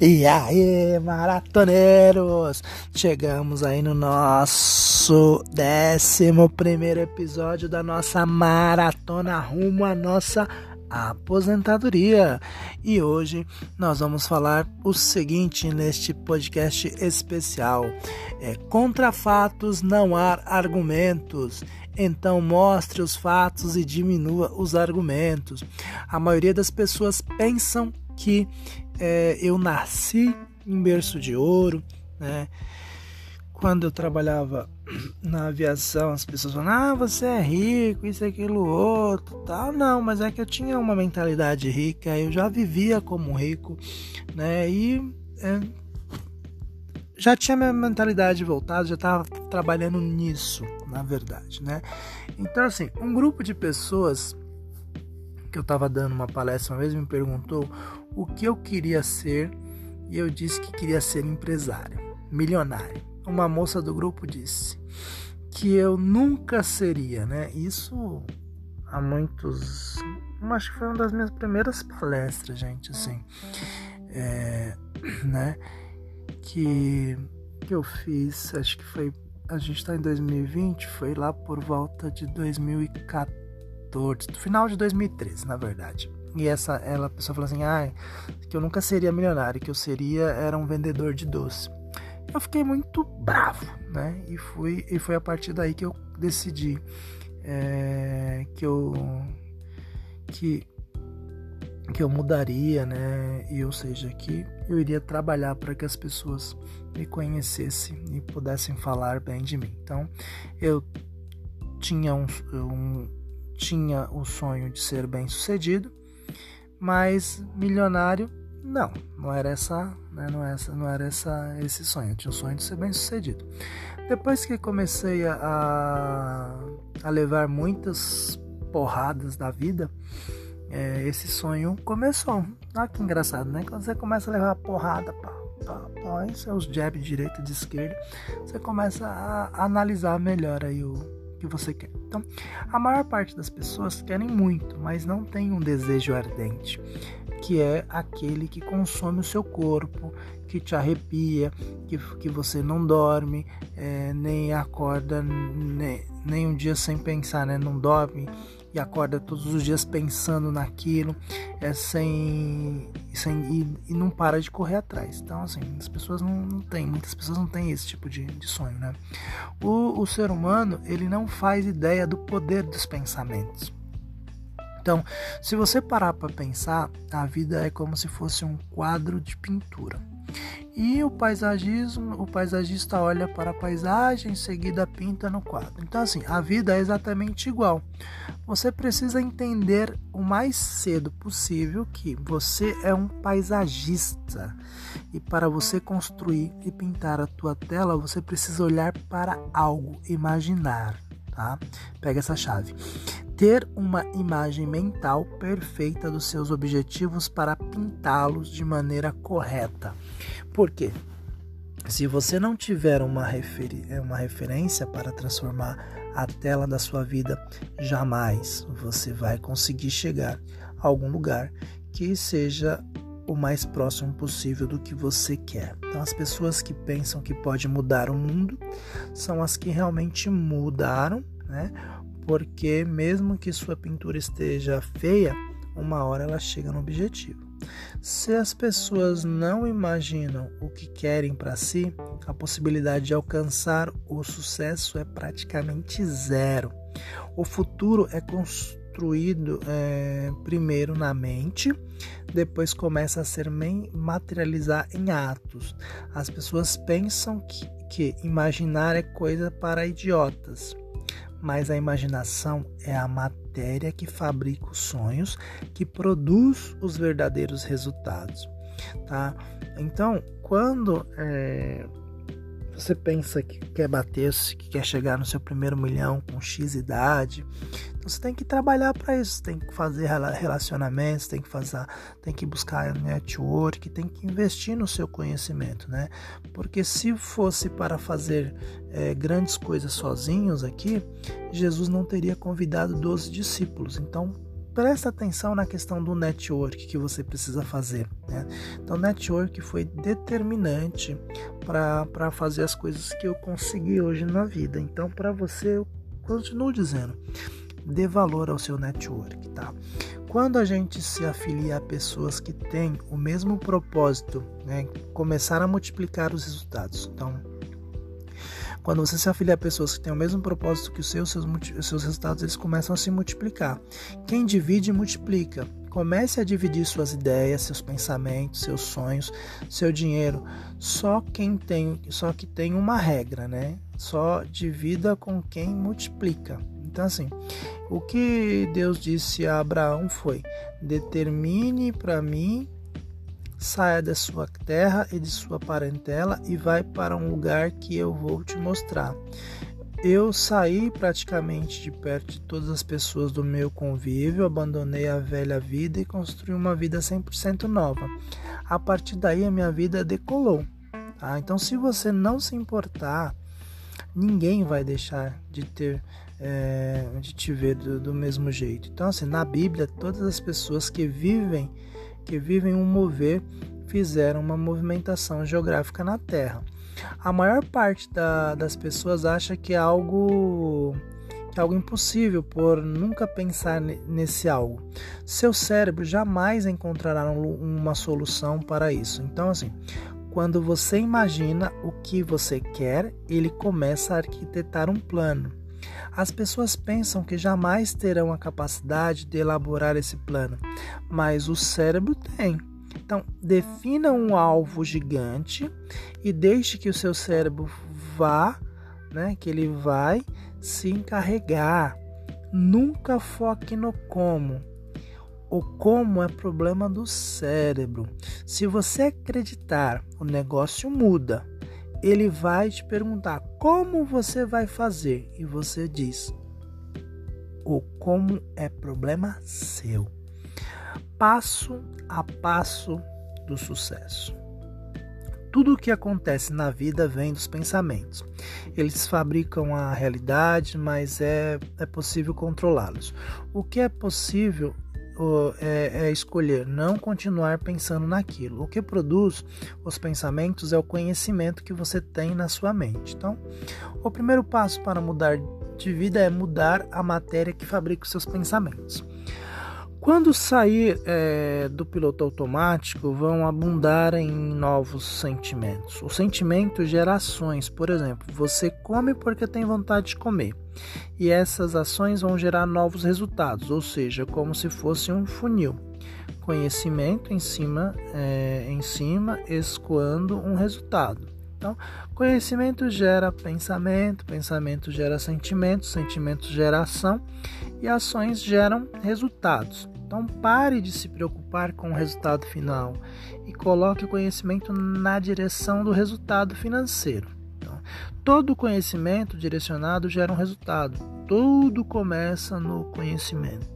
E aí, maratoneiros! Chegamos aí no nosso 11 episódio da nossa maratona rumo à nossa aposentadoria. E hoje nós vamos falar o seguinte neste podcast especial: é, contra fatos não há argumentos. Então mostre os fatos e diminua os argumentos. A maioria das pessoas pensam que é, eu nasci em berço de ouro, né? Quando eu trabalhava na aviação, as pessoas falam, ah, você é rico, isso, aquilo, outro, tal. Não, mas é que eu tinha uma mentalidade rica, eu já vivia como rico, né? E é, já tinha minha mentalidade voltada, já estava trabalhando nisso, na verdade, né? Então, assim, um grupo de pessoas que eu estava dando uma palestra uma vez me perguntou o que eu queria ser e eu disse que queria ser empresário, milionário. Uma moça do grupo disse que eu nunca seria, né? Isso há muitos. Acho que foi uma das minhas primeiras palestras, gente, assim. É, né? Que, que eu fiz, acho que foi. A gente está em 2020, foi lá por volta de 2014 2014, final de 2013, na verdade. E essa ela a pessoa falou assim: "Ah, que eu nunca seria milionário, que eu seria era um vendedor de doce". Eu fiquei muito bravo, né? E fui e foi a partir daí que eu decidi é, que eu que que eu mudaria, né? E ou seja, que eu iria trabalhar para que as pessoas me conhecessem e pudessem falar bem de mim. Então, eu tinha um, um tinha o sonho de ser bem sucedido, mas milionário não, não era essa, né, não era essa, não era essa esse sonho. Eu tinha o sonho de ser bem sucedido. Depois que comecei a, a levar muitas porradas da vida, é, esse sonho começou. Olha que engraçado, né? Quando você começa a levar porrada, pá, pá, pá, seus jabs de direita e de esquerda, você começa a analisar melhor aí o, que você quer. Então, a maior parte das pessoas querem muito, mas não tem um desejo ardente, que é aquele que consome o seu corpo, que te arrepia, que, que você não dorme, é, nem acorda nem, nem um dia sem pensar, né? Não dorme e acorda todos os dias pensando naquilo, é sem, sem e, e não para de correr atrás. Então, assim, as pessoas não, não têm, muitas pessoas não têm esse tipo de, de sonho, né? O, o ser humano, ele não faz ideia do poder dos pensamentos. Então, se você parar para pensar, a vida é como se fosse um quadro de pintura. E o paisagismo, o paisagista olha para a paisagem, em seguida pinta no quadro. Então assim, a vida é exatamente igual. Você precisa entender o mais cedo possível que você é um paisagista. E para você construir e pintar a tua tela, você precisa olhar para algo, imaginar, tá? Pega essa chave ter uma imagem mental perfeita dos seus objetivos para pintá-los de maneira correta. Por quê? Se você não tiver uma, referi uma referência para transformar a tela da sua vida, jamais você vai conseguir chegar a algum lugar que seja o mais próximo possível do que você quer. Então, as pessoas que pensam que pode mudar o mundo são as que realmente mudaram, né? porque mesmo que sua pintura esteja feia, uma hora ela chega no objetivo. Se as pessoas não imaginam o que querem para si, a possibilidade de alcançar o sucesso é praticamente zero. O futuro é construído é, primeiro na mente, depois começa a ser materializar em atos. As pessoas pensam que, que imaginar é coisa para idiotas mas a imaginação é a matéria que fabrica os sonhos, que produz os verdadeiros resultados, tá? Então, quando é, você pensa que quer bater, que quer chegar no seu primeiro milhão com X idade, então você tem que trabalhar para isso, tem que fazer relacionamentos, tem que fazer, tem que buscar network, tem que investir no seu conhecimento, né? Porque se fosse para fazer é, grandes coisas sozinhos aqui, Jesus não teria convidado 12 discípulos. Então, presta atenção na questão do network que você precisa fazer. Né? Então, network foi determinante para fazer as coisas que eu consegui hoje na vida. Então, para você, eu continuo dizendo, dê valor ao seu network, tá? Quando a gente se afilia a pessoas que têm o mesmo propósito, né, começar a multiplicar os resultados. Então, quando você se afilia a pessoas que têm o mesmo propósito que os seus, seus, seus resultados eles começam a se multiplicar. Quem divide, multiplica. Comece a dividir suas ideias, seus pensamentos, seus sonhos, seu dinheiro. Só quem tem, só que tem uma regra, né? Só divida com quem multiplica. Então assim, o que Deus disse a Abraão foi: determine para mim saia da sua terra e de sua parentela e vai para um lugar que eu vou te mostrar. Eu saí praticamente de perto de todas as pessoas do meu convívio, abandonei a velha vida e construí uma vida 100% nova. A partir daí a minha vida decolou. Tá? Então, se você não se importar, ninguém vai deixar de ter é, de te ver do, do mesmo jeito. Então, assim, na Bíblia, todas as pessoas que vivem que vivem um mover fizeram uma movimentação geográfica na Terra. A maior parte da, das pessoas acha que é algo que é algo impossível por nunca pensar nesse algo. Seu cérebro jamais encontrará uma solução para isso. Então, assim, quando você imagina o que você quer, ele começa a arquitetar um plano. As pessoas pensam que jamais terão a capacidade de elaborar esse plano, mas o cérebro tem. Então, defina um alvo gigante e deixe que o seu cérebro vá, né, que ele vai se encarregar. Nunca foque no como. O como é problema do cérebro. Se você acreditar, o negócio muda ele vai te perguntar como você vai fazer e você diz: o como é problema seu. Passo a passo do sucesso. Tudo o que acontece na vida vem dos pensamentos. Eles fabricam a realidade, mas é, é possível controlá-los. O que é possível é, é, escolher não continuar pensando naquilo. O que produz os pensamentos é o conhecimento que você tem na sua mente. Então, o primeiro passo para mudar de vida é mudar a matéria que fabrica os seus pensamentos. Quando sair é, do piloto automático, vão abundar em novos sentimentos. O sentimento gera ações, por exemplo, você come porque tem vontade de comer e essas ações vão gerar novos resultados, ou seja, como se fosse um funil. Conhecimento em cima, é, em cima, escoando um resultado. Então, conhecimento gera pensamento, pensamento gera sentimento, sentimento gera ação e ações geram resultados. Então, pare de se preocupar com o resultado final e coloque o conhecimento na direção do resultado financeiro. Todo conhecimento direcionado gera um resultado. Tudo começa no conhecimento.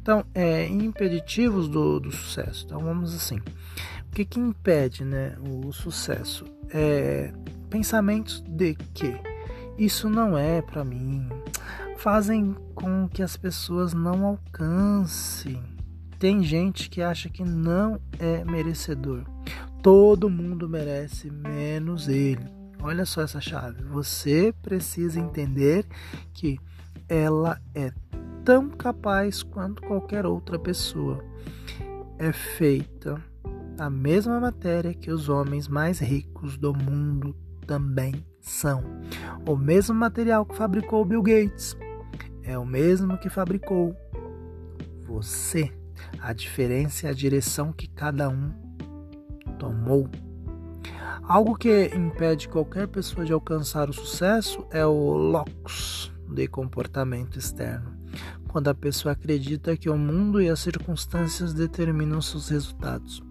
Então, é, impeditivos do, do sucesso. Então, vamos assim. O que, que impede né, o sucesso? É, pensamentos de que isso não é para mim. Fazem com que as pessoas não alcancem. Tem gente que acha que não é merecedor. Todo mundo merece, menos ele. Olha só essa chave. Você precisa entender que ela é tão capaz quanto qualquer outra pessoa. É feita a mesma matéria que os homens mais ricos do mundo também são. O mesmo material que fabricou Bill Gates é o mesmo que fabricou você. A diferença é a direção que cada um tomou. Algo que impede qualquer pessoa de alcançar o sucesso é o locus de comportamento externo, quando a pessoa acredita que o mundo e as circunstâncias determinam seus resultados.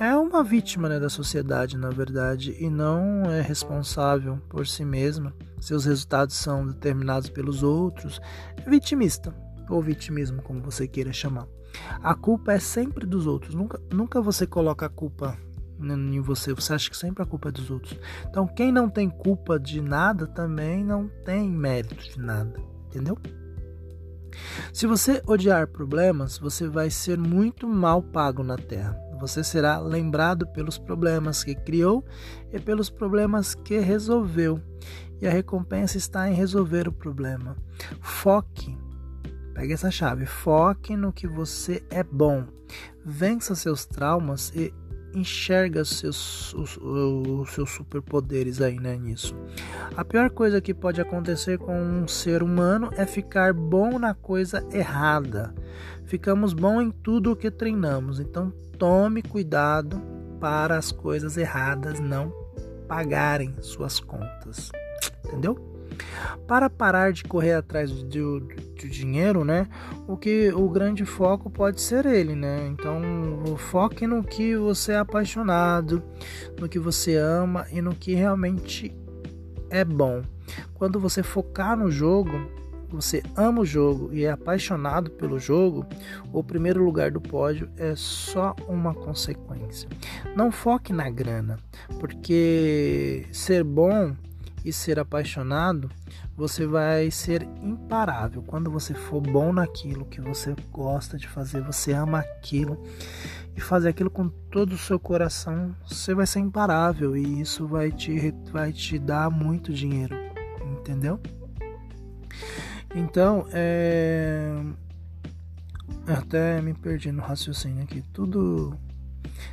É uma vítima né, da sociedade, na verdade, e não é responsável por si mesma. Seus resultados são determinados pelos outros. É vitimista, ou vitimismo, como você queira chamar. A culpa é sempre dos outros. Nunca, nunca você coloca a culpa em você, você acha que sempre a culpa é dos outros. Então, quem não tem culpa de nada também não tem mérito de nada, entendeu? Se você odiar problemas, você vai ser muito mal pago na terra. Você será lembrado pelos problemas que criou e pelos problemas que resolveu. E a recompensa está em resolver o problema. Foque, pegue essa chave, foque no que você é bom. Vença seus traumas e enxerga os seus, os, os seus superpoderes aí, né, nisso. A pior coisa que pode acontecer com um ser humano é ficar bom na coisa errada. Ficamos bom em tudo o que treinamos, então tome cuidado para as coisas erradas não pagarem suas contas. Entendeu? Para parar de correr atrás do, do, dinheiro, né? O que o grande foco pode ser ele, né? Então, foque no que você é apaixonado, no que você ama e no que realmente é bom. Quando você focar no jogo, você ama o jogo e é apaixonado pelo jogo, o primeiro lugar do pódio é só uma consequência. Não foque na grana, porque ser bom e ser apaixonado, você vai ser imparável. Quando você for bom naquilo que você gosta de fazer, você ama aquilo e fazer aquilo com todo o seu coração, você vai ser imparável e isso vai te, vai te dar muito dinheiro, entendeu? Então, é. Até me perdi no raciocínio aqui. Tudo.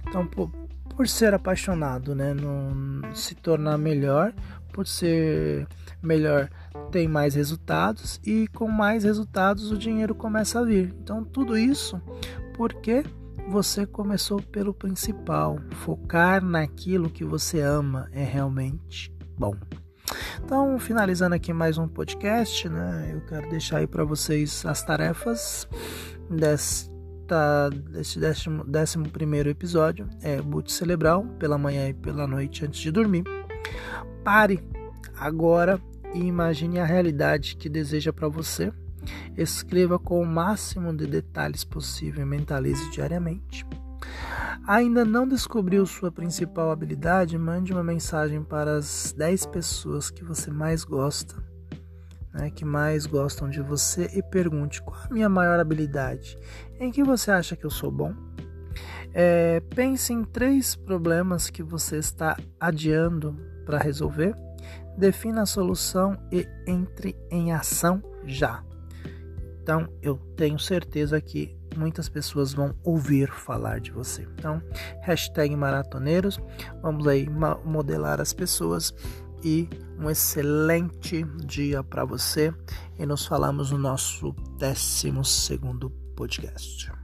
Então, por, por ser apaixonado, né? Não se tornar melhor, por ser melhor, tem mais resultados e com mais resultados o dinheiro começa a vir. Então, tudo isso porque você começou pelo principal. Focar naquilo que você ama é realmente bom. Então, finalizando aqui mais um podcast, né? Eu quero deixar aí para vocês as tarefas desta, deste décimo, décimo primeiro episódio. É boot cerebral pela manhã e pela noite antes de dormir. Pare agora e imagine a realidade que deseja para você. Escreva com o máximo de detalhes possível e mentalize diariamente. Ainda não descobriu sua principal habilidade? Mande uma mensagem para as 10 pessoas que você mais gosta, né, que mais gostam de você, e pergunte qual a minha maior habilidade. Em que você acha que eu sou bom? É, pense em três problemas que você está adiando para resolver. Defina a solução e entre em ação já. Então, eu tenho certeza que muitas pessoas vão ouvir falar de você. Então, hashtag maratoneiros, vamos aí modelar as pessoas e um excelente dia para você. E nos falamos no nosso 12 segundo podcast.